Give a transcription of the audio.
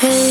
Hey,